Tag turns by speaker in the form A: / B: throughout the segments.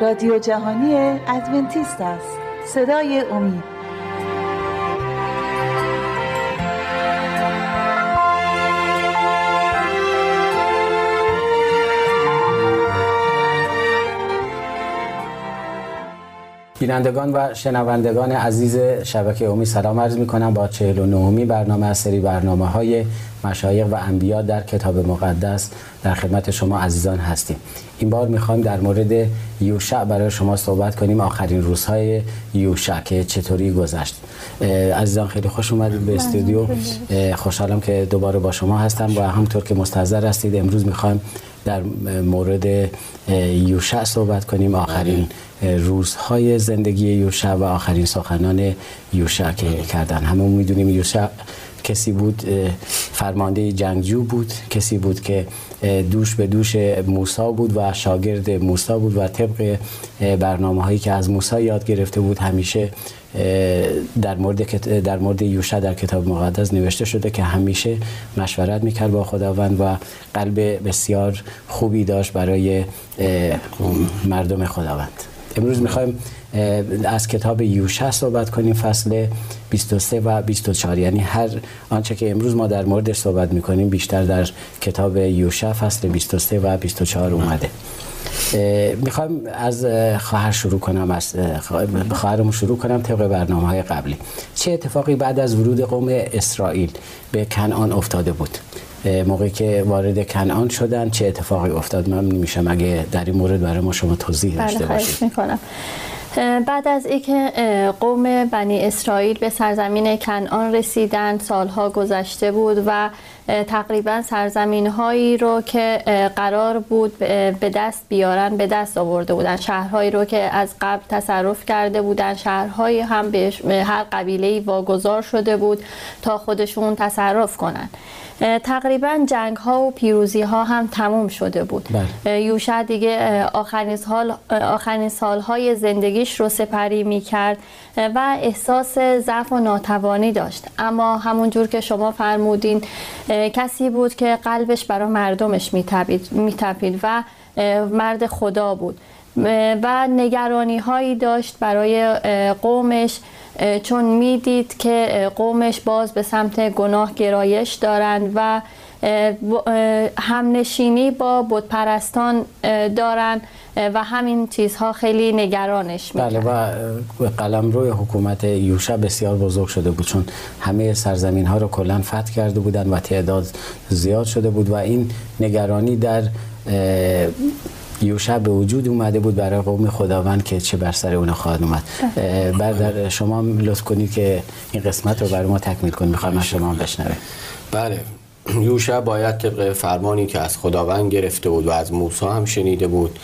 A: رادیو جهانی ادونتیست است. صدای امید.
B: بینندگان و شنوندگان عزیز شبکه امید سلام عرض می کنم با 49 برنامه از سری برنامه های مشایق و انبیا در کتاب مقدس در خدمت شما عزیزان هستیم. این بار می‌خوایم در مورد یوشع برای شما صحبت کنیم. آخرین روزهای یوشع که چطوری گذشت. عزیزان خیلی خوش اومدید به استودیو. خوشحالم که دوباره با شما هستم. و همطور که مستحضر هستید امروز می‌خوایم در مورد یوشع صحبت کنیم. آخرین روزهای زندگی یوشع و آخرین سخنان یوشع که کردن. همه می‌دونیم یوشع کسی بود فرمانده جنگجو بود کسی بود که دوش به دوش موسا بود و شاگرد موسا بود و طبق برنامه هایی که از موسا یاد گرفته بود همیشه در مورد در مورد یوشع در کتاب مقدس نوشته شده که همیشه مشورت می‌کرد با خداوند و قلب بسیار خوبی داشت برای مردم خداوند. امروز می‌خوایم از کتاب یوشع صحبت کنیم فصل 23 و 24 یعنی هر آنچه که امروز ما در مورد صحبت می‌کنیم بیشتر در کتاب یوشع فصل 23 و 24 اومده. می‌خوایم از خواهر شروع کنم از خواهرمون شروع کنم طبق برنامه های قبلی. چه اتفاقی بعد از ورود قوم اسرائیل به کنعان افتاده بود؟ موقعی که وارد کنعان شدن چه اتفاقی افتاد؟ من میشم اگه در این مورد برای ما شما توضیح
C: بله،
B: داشته باشید.
C: می‌کنم. بعد از اینکه قوم بنی اسرائیل به سرزمین کنعان رسیدن سالها گذشته بود و تقریبا سرزمین هایی رو که قرار بود به دست بیارن به دست آورده بودن. شهرهایی رو که از قبل تصرف کرده بودن. شهرهایی هم به هر قبیله واگذار شده بود تا خودشون تصرف کنن. تقریبا جنگ ها و پیروزی ها هم تموم شده بود. بله. یوشع دیگه آخرین سال آخرین سالهای زندگیش رو سپری می کرد و احساس ضعف و ناتوانی داشت. اما همونجور که شما فرمودین کسی بود که قلبش برای مردمش میتپید و مرد خدا بود. و نگرانی هایی داشت برای قومش. چون می‌دید که قومش باز به سمت گناه گرایش دارند و همنشینی با بودپرستان دارند و همین چیزها خیلی نگرانش می‌کرد
B: بله و قلم روی حکومت یوشع بسیار بزرگ شده بود چون همه سرزمین ها رو کلا فتح کرده بودن و تعداد زیاد شده بود و این نگرانی در یوشع به وجود اومده بود برای قوم خداوند که چه بر سر اون خواهد اومد. بعد شما لطف کنید که این قسمت رو برای ما تکمیل کنید. می‌خوایم شما بشنویم
D: بله. یوشع باید طبق فرمانی که از خداوند گرفته بود و از موسی هم شنیده بود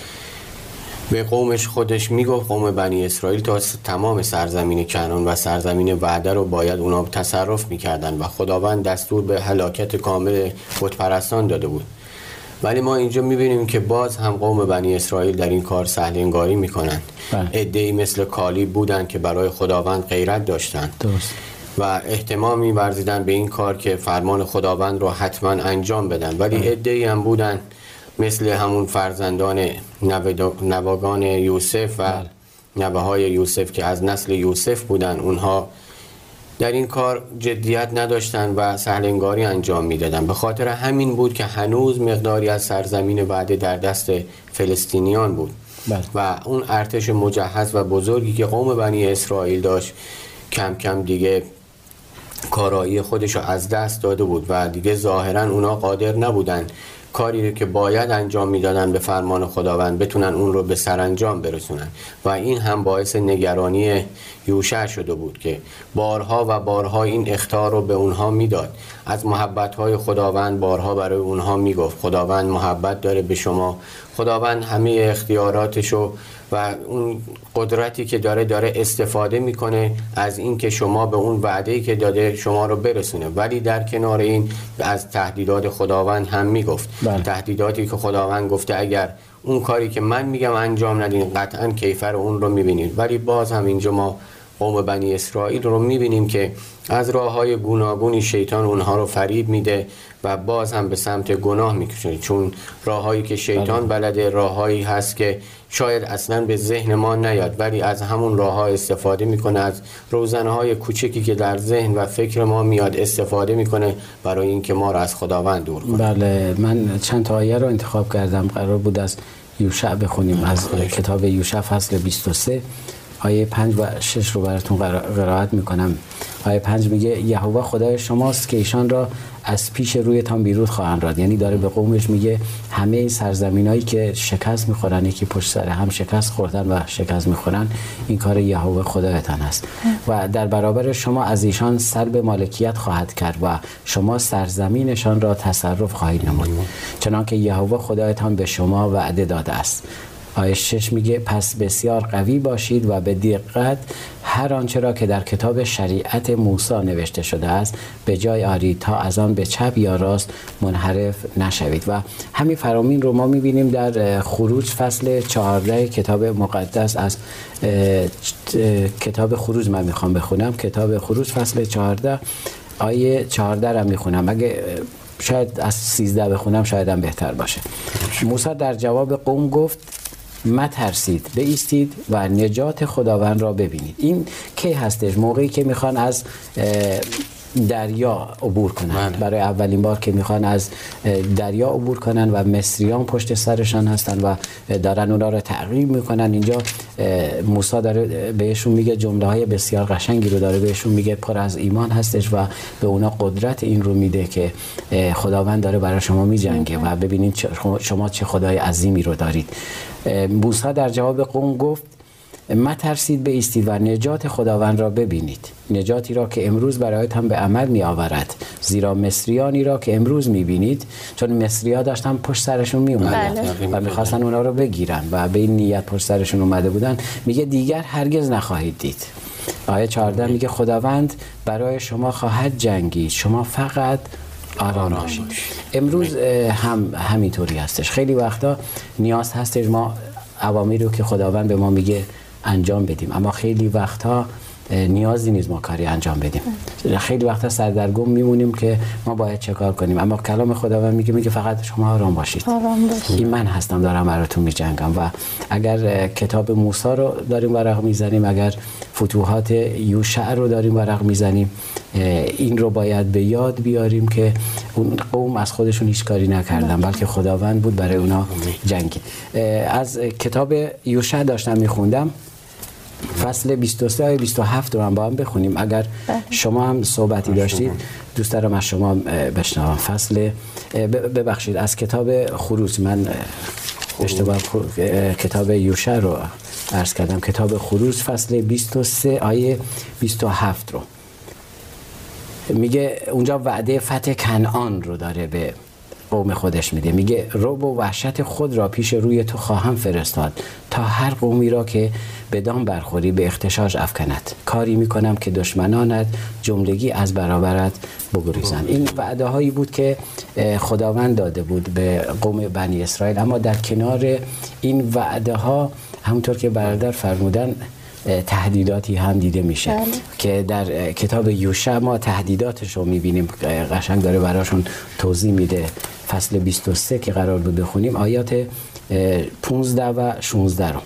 D: به قومش خودش می‌گفت قوم بنی اسرائیل تا تمام سرزمین کنان و سرزمین وعده رو باید اونا تصرف می‌کردن و خداوند دستور به هلاکت کامل خودپرستان داده بود. ولی ما اینجا می‌بینیم که باز هم قوم بنی اسرائیل در این کار سهل انگاری می‌کنند. ادهی بله. مثل کالی بودند که برای خداوند غیرت داشتند. و احتمام میورزیدن به این کار که فرمان خداوند رو حتما انجام بدن ولی. ادهی هم بودن مثل همون فرزندان نواگان یوسف و. نوه های یوسف که از نسل یوسف بودن اونها در این کار جدیت نداشتن و سهلنگاری انجام می‌دادن به خاطر همین بود که هنوز مقداری از سرزمین بعد در دست فلسطینیان بود بله. و اون ارتش مجهز و بزرگی که قوم بنی اسرائیل داشت کم کم دیگه کارایی خودش رو از دست داده بود و دیگه ظاهرا اونا قادر نبودن کاری رو که باید انجام می‌دادن به فرمان خداوند بتونن اون رو به سرانجام برسونن. و این هم باعث نگرانی یوشع شده بود که بارها و بارها این اختار رو به اونها می‌داد. از محبت های خداوند بارها برای اونها می‌گفت خداوند محبت داره به شما. خداوند همه اختیاراتشو و اون قدرتی که داره داره استفاده می‌کنه از اینکه شما به اون وعده که داده شما رو برسونه. ولی در کنار این از تهدیدات خداوند هم می‌گفت. بله. تهدیداتی که خداوند گفته اگر اون کاری که من میگم انجام ندین قطعا کیفر اون رو می‌بینید ولی باز هم اینجا ما قوم بنی اسرائیل رو می‌بینیم که از راه های گوناگونی شیطان اونها رو فریب میده و باز هم به سمت گناه میکشونه چون راههایی که شیطان بلده راههایی هست که شاید اصلا به ذهن ما نیاد ولی از همون راه ها استفاده می‌کنه از روزنه های کوچکی که در ذهن و فکر ما میاد استفاده می‌کنه برای اینکه ما رو از خداوند دور کنه.
B: بله من چند تا آیه رو انتخاب کردم. قرار بود از یوشع بخونیم از کتاب یوشع فصل 23 آیه 5 و 6 رو براتون قرائت می‌کنم. آیه 5 میگه یهوه خدای شماست که ایشان را از پیش رویتان بیرون خواهند راد. یعنی داره به قومش میگه همه این سرزمینایی که شکست می‌خورن یکی پشت سر هم شکست خوردن و شکست می‌خورن این کار یهوه خدایتان است. و در برابر شما از ایشان سلب مالکیت خواهد کرد و شما سرزمینشان را تصرف خواهید نمود. چنانکه یهوه خدایتان به شما وعده داده است. آیه شش میگه پس بسیار قوی باشید و به دقت هر آنچه را که در کتاب شریعت موسی نوشته شده است به جای آرید تا از آن به چپ یا راست منحرف نشوید. و همین فرامین رو ما می‌بینیم در خروج فصل 14 کتاب مقدس از کتاب خروج من می‌خوام بخونم. کتاب خروج فصل 14 آیه 14 را می‌خونم. اگه شاید از 13 بخونم شاید هم بهتر باشه. موسی در جواب قوم گفت مترسید بیستید و نجات خداوند را ببینید. این کی هستش؟ موقعی که می‌خوان از دریا عبور کنند بله. برای اولین بار که می‌خوان از دریا عبور کنن و مصریان پشت سرشان هستن و دارن اونا رو تعقیب می‌کنن. اینجا موسی داره بهشون میگه جمله های بسیار قشنگی رو داره بهشون میگه. پر از ایمان هستش و به اونا قدرت این رو میده که خداوند داره برای شما میجنگه و ببینید شما چه خدای عظیمی رو دارید. موسی در جواب قوم گفت ما ترسید ایستید و نجات خداوند را ببینید. نجاتی را که امروز برایتان به عمل می آورد زیرا مصریانی را که امروز می بینید چون مصری ها داشتن پشت سرشون می اومدن بله. و می‌خواستن اونا رو بگیرن و به این نیت پشت سرشون اومده بودن. میگه دیگر هرگز نخواهید دید. آیه 14 میگه خداوند برای شما خواهد جنگید. شما فقط آرام باشید. امروز هم همینطوری هستش. خیلی وقتا نیاز هستش ما عوامی رو که خداوند به ما میگه انجام بدیم. اما خیلی وقتها نیازی نیست ما کاری انجام بدیم. خیلی وقتا سردرگم میمونیم که ما باید چه کار کنیم. اما کلام خداوند میگه میگه فقط شما آرام باشید.
C: آرام باشید.
B: این من هستم دارم براتون میجنگم. و اگر کتاب موسی رو داریم ورق می‌زنیم اگر فتوحات یوشع رو داریم ورق می‌زنیم این رو باید به یاد بیاریم که اون قوم از خودشون هیچ کاری نکردن بلکه خداوند بود برای اونا جنگید از کتاب یوشع داشتم میخوندم. فصل 23 آیه 27 رو هم با هم بخونیم. اگر بله. شما هم صحبتی داشتید دوست دارم از شما بشنوم. فصل ببخشید از کتاب خروج. من اشتباه کتاب یوشع رو عرض کردم. کتاب خروج فصل 23 آیه 27 رو. میگه اونجا وعده فتح کنعان رو داره به قوم خودش میده. میگه روب و وحشت خود را پیش روی تو خواهم فرستاد تا هر قومی را که بدان برخوری به اختشاش افکند. کاری می‌کنم که دشمنانت جملگی از برابرت بگریزند. این وعده هایی بود که خداوند داده بود به قوم بنی اسرائیل. اما در کنار این وعده ها همونطور که برادر فرمودن تهدیداتی هم دیده میشه. بله. که در کتاب یوشع ما تهدیداتش رو می‌بینیم. قشنگ داره براشون توضیح میده. فصل 23 که قرار بود بخونیم آیات 15 و 16 رو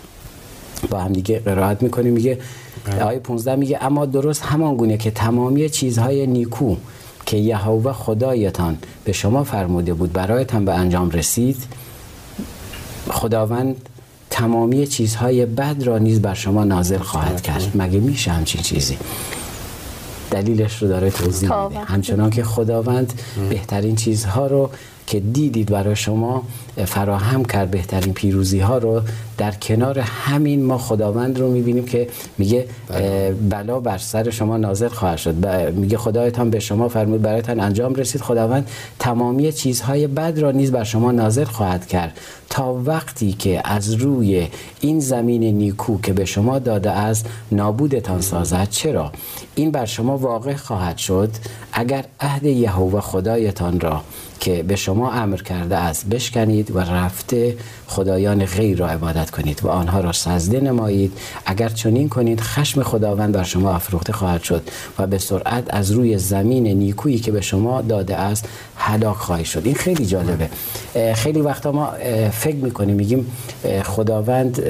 B: با هم دیگه قرائت می‌کنیم. میگه بله. آیه 15 میگه اما درست همان گونه که تمامی چیزهای نیکو که یهوه خدایتان به شما فرموده بود برایتان به انجام رسید خداوند تمامی چیزهای بد را نیز بر شما نازل خواهد کرد. مگه میشه همچین چیزی؟ دلیلش رو داره توضیح میده. همچنان که خداوند بهترین چیزها رو که دیدید برای شما فراهم کرد بهترین پیروزی ها رو. در کنار همین ما خداوند رو می‌بینیم که میگه بله. بلا بر سر شما نازل خواهد شد. میگه خدایتان به شما فرمود برایتان انجام رسید. خداوند تمامی چیزهای بد را نیز بر شما نازل خواهد کرد. تا وقتی که از روی این زمین نیکو که به شما داده از نابودتان سازد. چرا؟ این بر شما واقع خواهد شد اگر عهد یهوه خدایتان را که به شما امر کرده است بشکنید و رفته خدایان غیر را عبادت کنید و آنها را سجده نمایید. اگر چنین کنید خشم خداوند بر شما افروخته خواهد شد و به سرعت از روی زمین نیکویی که به شما داده است هلاک خواهید شد. این خیلی جالبه. خیلی وقتا ما فکر می‌کنیم میگیم خداوند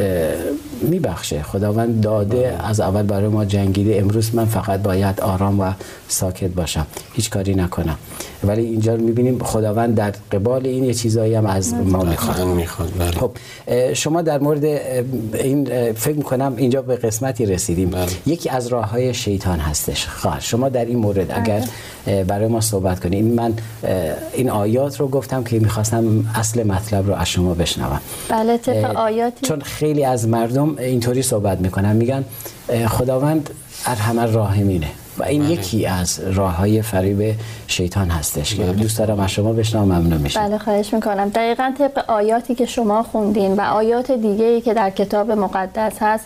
B: میبخشه. خداوند داده از اول برای ما جنگیده. امروز من فقط باید آرام و ساکت باشم. هیچ کاری نکنم. ولی اینجا می‌بینیم خداوند در قبال این یه چیزایی هم از ما می‌خواد.
D: بله.
B: خب شما در مورد این فکر می‌کنم اینجا به قسمتی رسیدیم.
D: بله.
B: یکی از راه های شیطان هستش. خواهد شما در این مورد
C: بله.
B: اگر برای ما صحبت کنید من این آیات رو گفتم که می‌خواستم اصل مطلب رو از شما بشنوم.
C: بله طبق آیاتی
B: چون خیلی از مردم اینطوری صحبت می‌کنن. میگن خداوند ارحم الراحمینه و این
D: بله.
B: یکی از راه های فریب شیطان هستش که دوست دارم از شما بشنوم ممنون میشم.
C: بله خواهش می‌کنم. دقیقا طبق آیاتی که شما خوندین و آیات دیگه ای که در کتاب مقدس هست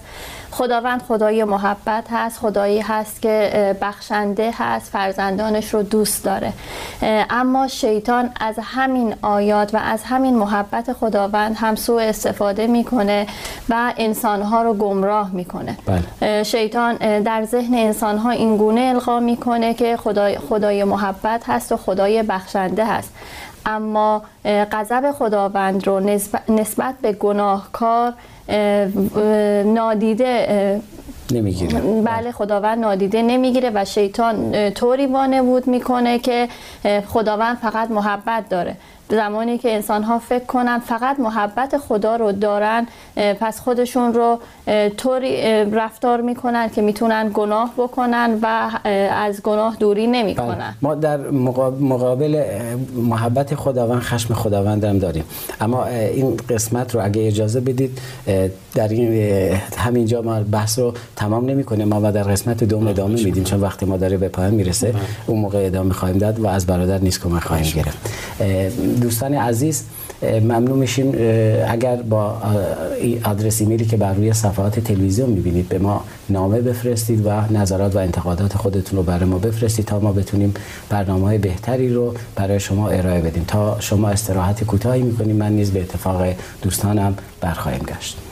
C: خداوند خدای محبت هست خدایی هست که بخشنده هست فرزندانش رو دوست داره. اما شیطان از همین آیات و از همین محبت خداوند هم سوء استفاده می‌کنه و انسانها رو گمراه می‌کنه.
B: بله.
C: شیطان در ذهن انسانها این گونه القا می‌کنه که خدای, خدای محبت هست و خدای بخشنده هست. اما غضب خداوند رو نسبت به گناهکار نادیده
B: نمی‌گیره.
C: بله خداوند نادیده نمی‌گیره و شیطان طوری وانمود می‌کنه که خداوند فقط محبت داره. زمانی که انسان ها فکر کنن فقط محبت خدا رو دارن پس خودشون رو طوری رفتار می‌کنن که می‌تونن گناه بکنن و از گناه دوری نمی‌کنن.
B: ما در مقابل محبت خداوند خشم خداوند هم داریم. اما این قسمت رو اگه اجازه بدید در این همینجا ما بحث رو تمام نمی کنیم ما در قسمت دوم ادامه میدیم. چون وقتی ما داره به پایان می‌رسه اون موقع ادامه خواهیم داد و از برادر نیز کمک خواهیم گرفت. دوستان عزیز ممنون میشیم اگر با آدرس ایمیلی که بر روی صفحات تلویزیون می‌بینید به ما نامه بفرستید و نظرات و انتقادات خودتون رو برای ما بفرستید تا ما بتونیم برنامه های بهتری رو برای شما ارائه بدیم. تا شما استراحت کوتاهی می‌کنیم من نیز به اتفاق دوستانم برخواهیم گشت.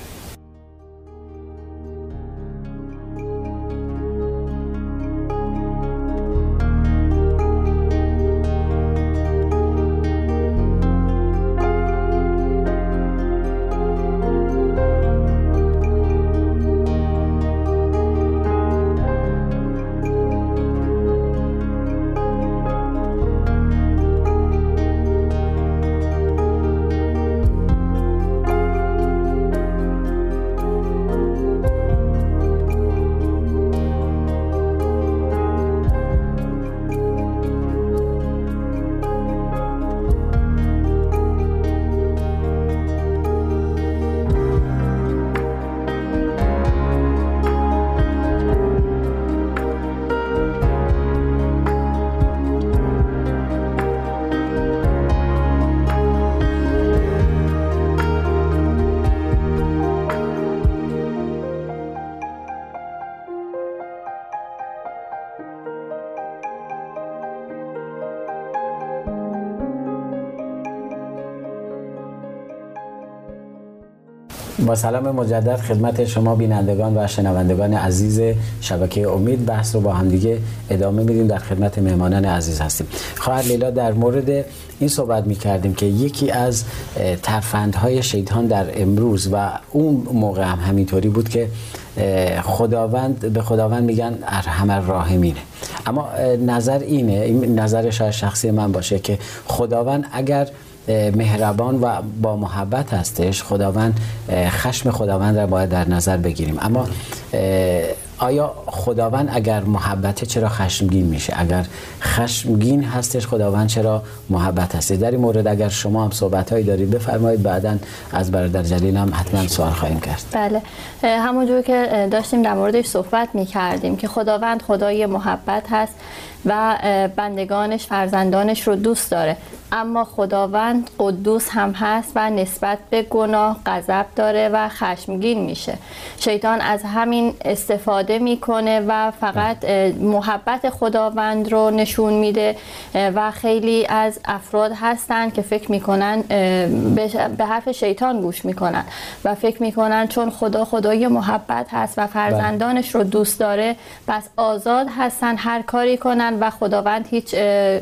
B: با سلام مجدد خدمت شما بینندگان و شنوندگان عزیز شبکه امید. بحث رو با هم دیگه ادامه میدیم. در خدمت مهمانان عزیز هستیم. خواهر لیلا در مورد این صحبت می کردیم که یکی از ترفندهای شیطان در امروز و اون موقع هم همینطوری بود که خداوند به خداوند میگن ارحم الراحمینه اما نظر اینه این نظر شاید شخصی من باشه که خداوند اگر مهربان و با محبت هستش. خداوند خشم خداوند را باید در نظر بگیریم. اما آیا خداوند اگر محبته چرا خشمگین میشه؟ اگر خشمگین هستش خداوند چرا محبت هسته در این مورد اگر شما هم صحبت هایی دارید بفرمایید. بعدا از برادر جلیل هم حتما سوال خواهیم کرد.
C: بله. همونجور که داشتیم در موردش صحبت می‌کردیم که خداوند خدای محبت هست. و بندگانش فرزندانش رو دوست داره. اما خداوند قدوس هم هست و نسبت به گناه غضب داره و خشمگین میشه. شیطان از همین استفاده می‌کنه و فقط محبت خداوند رو نشون میده و خیلی از افراد هستن که فکر می‌کنن به حرف شیطان گوش می‌کنن و فکر می‌کنن چون خدا خدای محبت هست و فرزندانش رو دوست داره پس آزاد هستن هر کاری کنن و خداوند هیچ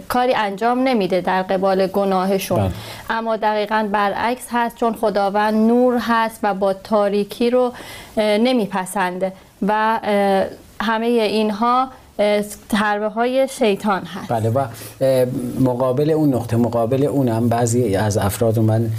C: کاری انجام نمیده در قبال گناهشون بله. اما دقیقا برعکس هست چون خداوند نور هست و با تاریکی رو نمیپسنده و همه اینها تربه های شیطان هست.
B: بله و مقابل اون نقطه مقابل اونم بعضی از افراد من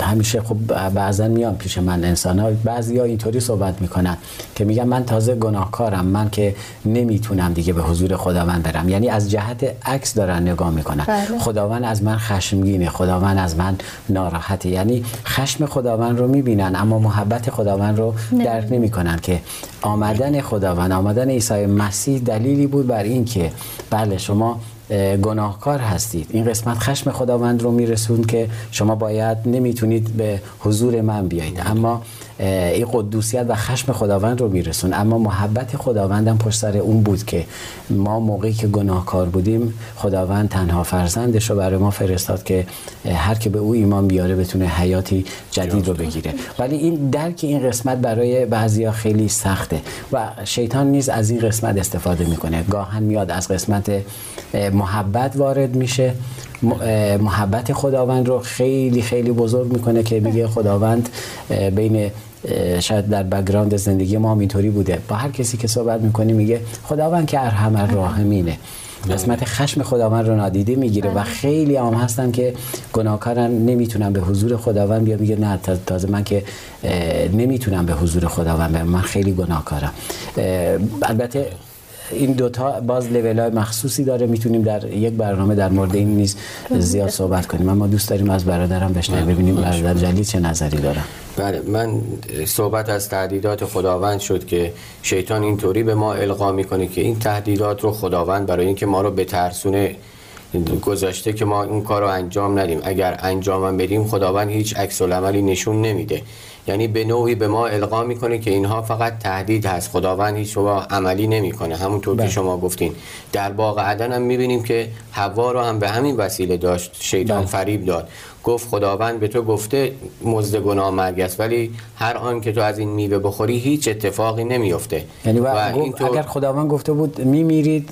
B: همیشه خب بعضا میان پیش من انسان ها بعضی ها اینطوری صحبت می‌کنن که میگن من تازه گناهکارم من که نمی‌تونم دیگه به حضور خداوند برم. یعنی از جهت عکس دارن نگاه می‌کنن. بله. خداوند از من خشمگینه خداوند از من ناراحته. یعنی خشم خداوند رو می‌بینن اما محبت خداوند رو درک نمی‌کنن که آمدن خداوند آمدن عیسی مسیح دلیلی بود بر این که بله شما گناهکار هستید. این قسمت خشم خداوند رو میرسون که شما باید نمی‌تونید به حضور من بیایید. اما این قدوسیت و خشم خداوند رو میرسون. اما محبت خداوندم پشت سر اون بود که ما موقعی که گناهکار بودیم خداوند تنها فرزندش رو برای ما فرستاد که هر که به او ایمان بیاره بتونه حیاتی جدید رو بگیره. ولی این درک این قسمت برای بعضیا خیلی سخته و شیطان نیز از این قسمت استفاده می‌کنه. گاهن میاد از قسمت محبت وارد میشه. محبت خداوند رو خیلی خیلی بزرگ می‌کنه که میگه خداوند بین شاید در بگراند زندگی ما اینطوری بوده. با هر کسی که صحبت می‌کنی میگه خداوند که ارحم الراحمینه قسمت خشم خداوند رو نادیده می‌گیره و بله. خیلی عام هستن که گناهکارن نمی‌تونن به حضور خداوند بیا میگه نه تازه من که نمی‌تونم به حضور خداوند من خیلی گناهکارم. البته این دوتا باز لیول های مخصوصی داره. می‌تونیم در یک برنامه در مورد این نیز زیاد صحبت کنیم. اما دوست داریم از برادرم بشنویم ببینیم برادر جلی چه نظری دارم
D: بله من صحبت از تهدیدات خداوند شد که شیطان اینطوری به ما القا می‌کنه که این تهدیدات رو خداوند برای اینکه ما رو به ترسونه گذاشته که ما اون کار رو انجام ندیم. اگر انجام بدیم خداوند هیچ عکس عملی نشون نمیده. یعنی به نوعی به ما القا می‌کنه که اینها فقط تهدید هست خداوند هیچ شما عملی نمی‌کنه همونطور که بله. شما گفتین در باغ عدن هم می‌بینیم که هوا رو هم به همین وسیله داشت شیطان بله. فریب داد گفت خداوند به تو گفته مزد گناه مرگ است ولی هر آن که تو از این میوه بخوری هیچ اتفاقی نمیفته
B: یعنی و اگر خداوند گفته بود میمیرید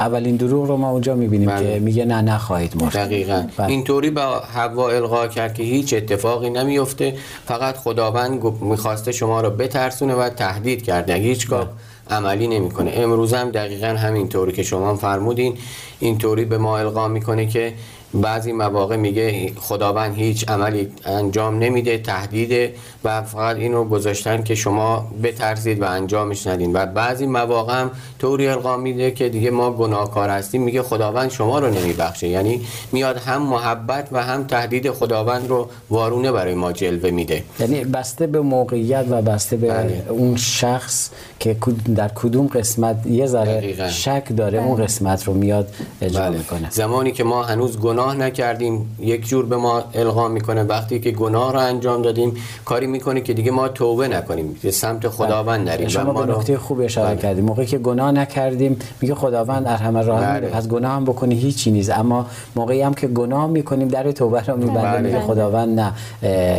B: اولین دروغ رو ما اونجا می‌بینیم بله. که میگه نه نخواهید مرد
D: دقیقا بله. اینطوری با هوا القا کرد که هیچ اتفاقی نمیفته فقط خداوند می‌خواسته شما رو بترسونه و تهدید کرده هیچگاه بله. عملی نمی‌کنه امروز هم دقیقا همینطوری که شما فرمودین اینطوری به ما القا می‌کنه که بعضی مواقع میگه خداوند هیچ عملی انجام نمیده تهدیده و فقط اینو گذاشتن که شما بترسید و انجامش ندین و بعضی مواقع هم طوری القا میده که دیگه ما گناهکار هستیم میگه خداوند شما رو نمیبخشه یعنی میاد هم محبت و هم تهدید خداوند رو وارونه برای ما جلوه میده
B: یعنی بسته به موقعیت و بسته به بله. اون شخص که در کدوم قسمت یه ذره شک داره اون بله. قسمت رو میاد اجرا بله. می‌کنه
D: زمانی که ما هنوز گناه نکردیم. یک جور به ما القا می‌کنه. وقتی که گناه رو انجام دادیم کاری می‌کنه که دیگه ما توبه نکنیم. به سمت خداوند نریم.
B: شما به نکته خوب اشاره بله. کردیم موقعی که گناه نکردیم میگه خداوند ارحم الراحمین بله. پس گناه هم بکنی هیچی نیست. اما موقعی هم که گناه می‌کنیم در توبه رو میبنده بله. میگه خداوند نه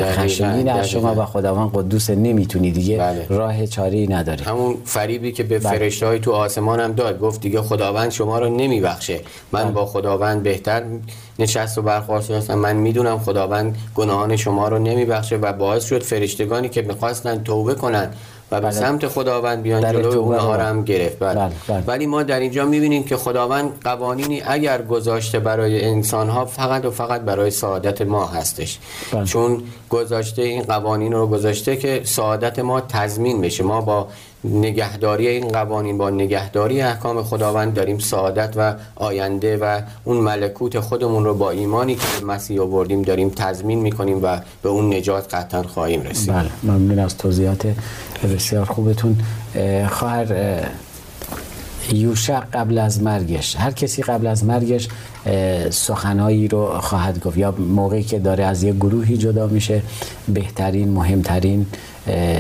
B: خشمگین از شما و خداوند قدوس نمی‌تونی دیگه. بله. راه چاره ای نداری.
D: همون فریبی که به بله. فرشته های تو آسمان هم داد. گفت دیگه خداوند شما رو نمیبخشه. من بله. با خداوند بهتر نشست و برخواست هستم من می‌دونم خداوند گناهان شما رو نمیبخشه و باعث شد فرشتگانی که می‌خواستن توبه کنن و به بله. سمت خداوند بیان جلوی اونها رو هم گرفت بله. بله. بله. ولی ما در اینجا می‌بینیم که خداوند قوانینی اگر گذاشته برای انسان ها فقط و فقط برای سعادت ما هستش بله. چون گذاشته این قوانین رو گذاشته که سعادت ما تضمین بشه ما با نگهداری این قوانین با نگهداری احکام خداوند داریم. سعادت و آینده و اون ملکوت خودمون رو با ایمانی که به مسیح آوردیم داریم تضمین می‌کنیم و به اون نجات قطعا خواهیم رسید.
B: بله ممنون از توضیحات بسیار خوبتون. خواهر یوشع قبل از مرگش هر کسی قبل از مرگش سخنهایی رو خواهد گفت یا موقعی که داره از یک گروهی جدا میشه بهترین مهمترین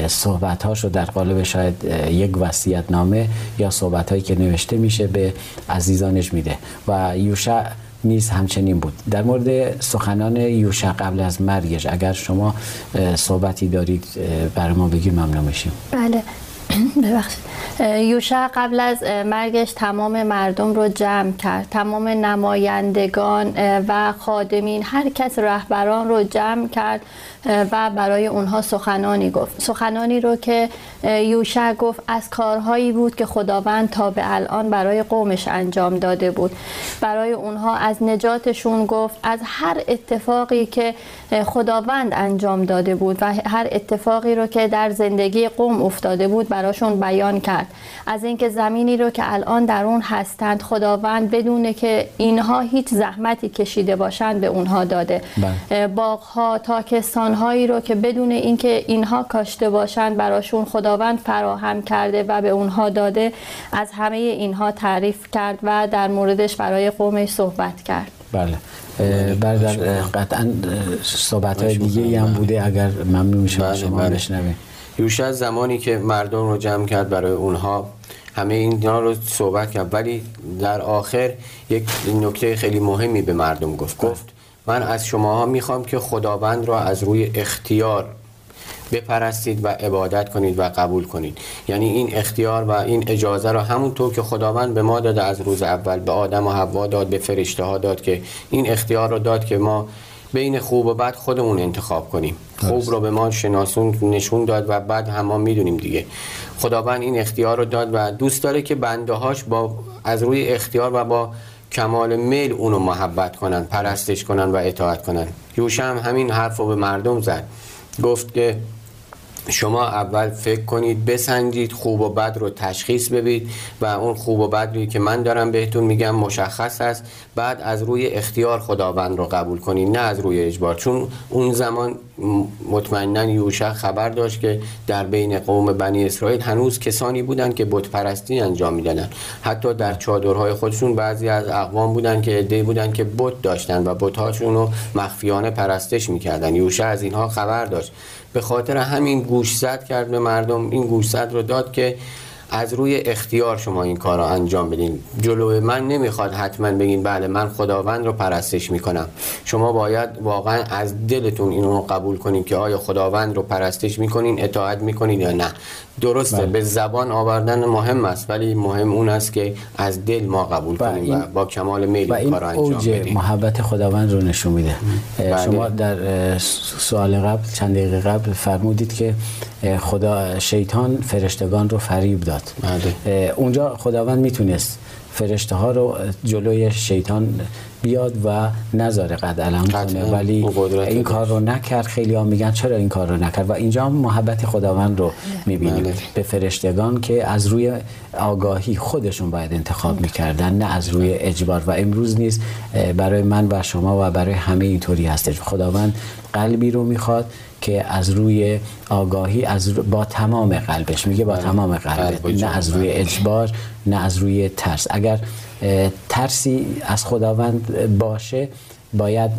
B: صحبت رو در قالب شاید یک وصیت نامه یا صحبت هایی که نوشته میشه به عزیزانش میده. و یوشع نیز همچنین بود. در مورد سخنان یوشع قبل از مرگش اگر شما صحبتی دارید برای ما بگید ممنون میشیم.
C: بله. ببخشید. یوشع قبل از مرگش تمام مردم رو جمع کرد. تمام نمایندگان و خادمین هر کس رهبران رو جمع کرد و برای اونها سخنانی گفت. سخنانی رو که یوشع گفت از کارهایی بود که خداوند تا به الان برای قومش انجام داده بود. برای اونها از نجاتشون گفت از هر اتفاقی که خداوند انجام داده بود و هر اتفاقی رو که در زندگی قوم افتاده بود براشون بیان کرد از اینکه زمینی رو که الان در اون هستند خداوند بدونه که اینها هیچ زحمتی کشیده باشند به اونها داده بله. باغ تاکستان هایی رو که بدون اینکه اینها کاشته باشند براشون خداوند فراهم کرده و به اونها داده از همه اینها تعریف کرد و در موردش برای قومش صحبت کرد
B: بله در قطعا صحبت های دیگه هم. بوده اگر ممنون میشه بله شما بله. بشنویم
D: یوشع زمانی که مردم رو جمع کرد برای اونها همه اینا رو صحبت کرد. ولی در آخر یک نکته خیلی مهمی به مردم گفت. گفت من از شماها می‌خوام که خداوند را از روی اختیار بپرستید و عبادت کنید و قبول کنید. یعنی این اختیار و این اجازه را همونطور که خداوند به ما داده از روز اول به آدم و حوا داد به فرشته ها داد که این اختیار را داد که ما بین خوب و بد خودمون انتخاب کنیم. خوب رو به ما شناسون نشون داد و بعد هم ما می‌دونیم دیگه. خداوند این اختیار رو داد و دوست داره که بنده هاش با از روی اختیار و با کمال میل اونو محبت کنن پرستش کنن و اطاعت کنن. یوشع هم همین حرف رو به مردم زد. گفت که شما اول فکر کنید بسنجید خوب و بد رو تشخیص بدید و اون خوب و بدی که من دارم بهتون میگم مشخص است. بعد از روی اختیار خداوند رو قبول کنید نه از روی اجبار. چون اون زمان مطمئنا یوشع خبر داشت که در بین قوم بنی اسرائیل هنوز کسانی بودند که بت پرستی انجام می‌دادن حتی در چادرهای خودشون بعضی از اقوام بودند که عده بودند که بت داشتن و بتهاشون رو مخفیانه پرستش می‌کردن یوشع از اینها خبر داشت. به خاطر همین گوشزد کرد به مردم. این گوشزد رو داد که از روی اختیار شما این کار رو انجام بدین. جلو من نمی‌خواد حتما بگین بله من خداوند رو پرستش می‌کنم. شما باید واقعا از دلتون این رو قبول کنین که آیا خداوند رو پرستش می‌کنین اطاعت می‌کنین یا نه. درسته بله. به زبان آوردن مهم است ولی مهم اون است که از دل ما قبول کنیم و با کمال میل این کار انجام بدیم
B: محبت خداوند رو نشون میده بله. شما در سوال قبل چند دقیقه قبل فرمودید که خدا شیطان فرشتگان رو فریب داد بله. اونجا خداوند می‌تونست فرشته ها رو جلوی شیطان بیاد و نظاره قد علم کنه. ولی این کار رو نکرد. خیلی ها میگن چرا این کار رو نکرد؟ و اینجا هم محبت خداوند رو می‌بینیم. بله. به فرشتگان که از روی آگاهی خودشون باید انتخاب می‌کردن نه از روی اجبار. و امروز نیست. برای من و شما و برای همه اینطوری هستش. خداوند قلبی رو می‌خواد. که از روی آگاهی از با تمام قلبش. میگه با بله. تمام قلب. نه از روی اجبار نه از روی ترس. اگر ترسی از خداوند باشه باید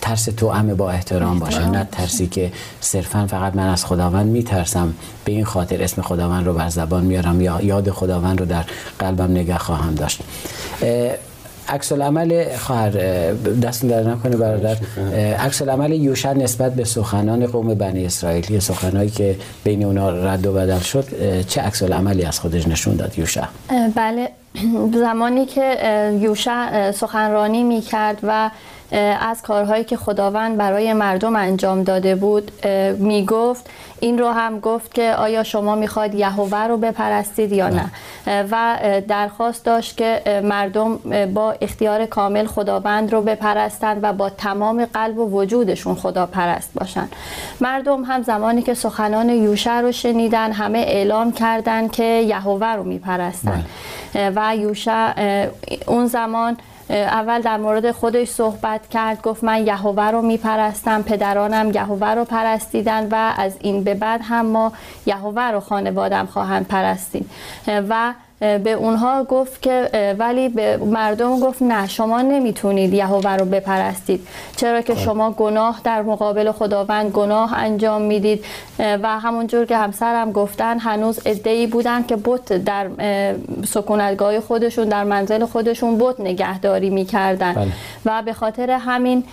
B: ترس تو همه با احترام باشه. بله. نه ترسی که صرفا فقط من از خداوند میترسم به این خاطر اسم خداوند رو بر زبان میارم یا یاد خداوند رو در قلبم نگه خواهم داشت. عکس العمل خواهر دست در نکنه برادر. عکس العمل یوشع نسبت به سخنان قوم بنی اسرائیل سخنایی که بین اونا رد و بدل شد چه عکس العملی از خودش نشون داد یوشع؟
C: بله. زمانی که یوشع سخنرانی می کرد و از کارهایی که خداوند برای مردم انجام داده بود می گفت این رو هم گفت که آیا شما می‌خواد یهوه رو بپرستید یا نه؟ و درخواست داشت که مردم با اختیار کامل خداوند رو بپرستند و با تمام قلب و وجودشون خدا پرست باشن. مردم هم زمانی که سخنان یوشع رو شنیدن همه اعلام کردند که یهوه رو میپرستن. بله. و یوشع اون زمان اول در مورد خودش صحبت کرد گفت من یهوه رو میپرستم پدرانم یهوه رو پرستیدن و از این به بعد هم ما یهوه رو خانوادم خواهند پرستید. و به اونها گفت که ولی به مردم گفت نه شما نمی‌تونید یهوه رو بپرستید. چرا که شما گناه در مقابل خداوند گناه انجام می‌دید. و همونجور که همسرم گفتن هنوز ادهی بودن که بت در سکونتگاه خودشون در منزل خودشون بت نگهداری می‌کردن.
B: بله.
C: و به خاطر همین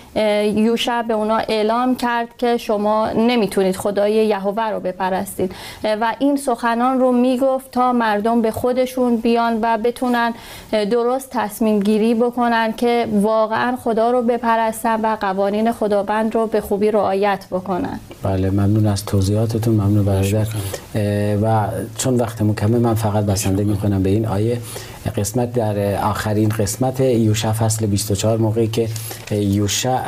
C: یوشع به اونا اعلام کرد که شما نمی‌تونید خدای یهوه رو بپرستید. و این سخنان رو می‌گفت تا مردم به خودشون بیان و بتونن درست تصمیم گیری بکنن که واقعا خدا رو بپرستن و قوانین خداوند رو به خوبی رعایت بکنن.
B: بله ممنون از توضیحاتتون ممنون برادر. و چون وقت مکمل من فقط بسنده می‌کنم به این آیه. قسمت در آخرین قسمت یوشع فصل 24 موقعی که یوشع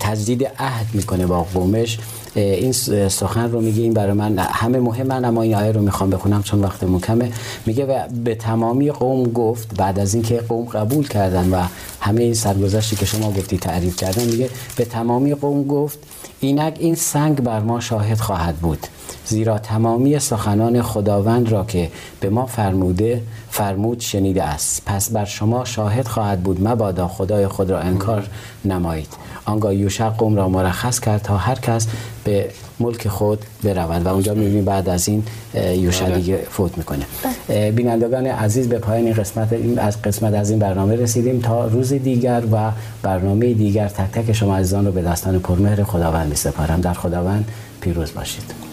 B: تجدید عهد می‌کنه با قومش. این سخن رو میگه این برای من همه مهمن اما این آیه رو می‌خوام بخونم چون وقت مکمه میگه و به تمامی قوم گفت بعد از اینکه قوم قبول کردن و همه این سرگذشتی که شما گفتی تعریف کردن میگه به تمامی قوم گفت اینک این سنگ بر ما شاهد خواهد بود. زیرا تمامی سخنان خداوند را که به ما فرموده فرمود شنیده است. پس بر شما شاهد خواهد بود مبادا خدای خود را انکار نمایید. آنگاه یوشع قوم را مرخص کرد تا هر کس به ملک خود برود. و اونجا می‌بینیم بعد از این یوشع بله. دیگه فوت می‌کنه. بله. بینندگان عزیز به پایان این قسمت این از قسمت از این برنامه رسیدیم تا روز دیگر و برنامه دیگر. تک تک شما عزیزان رو به دستان پرمهر خداوند سپارم در خداوند پیروز باشید.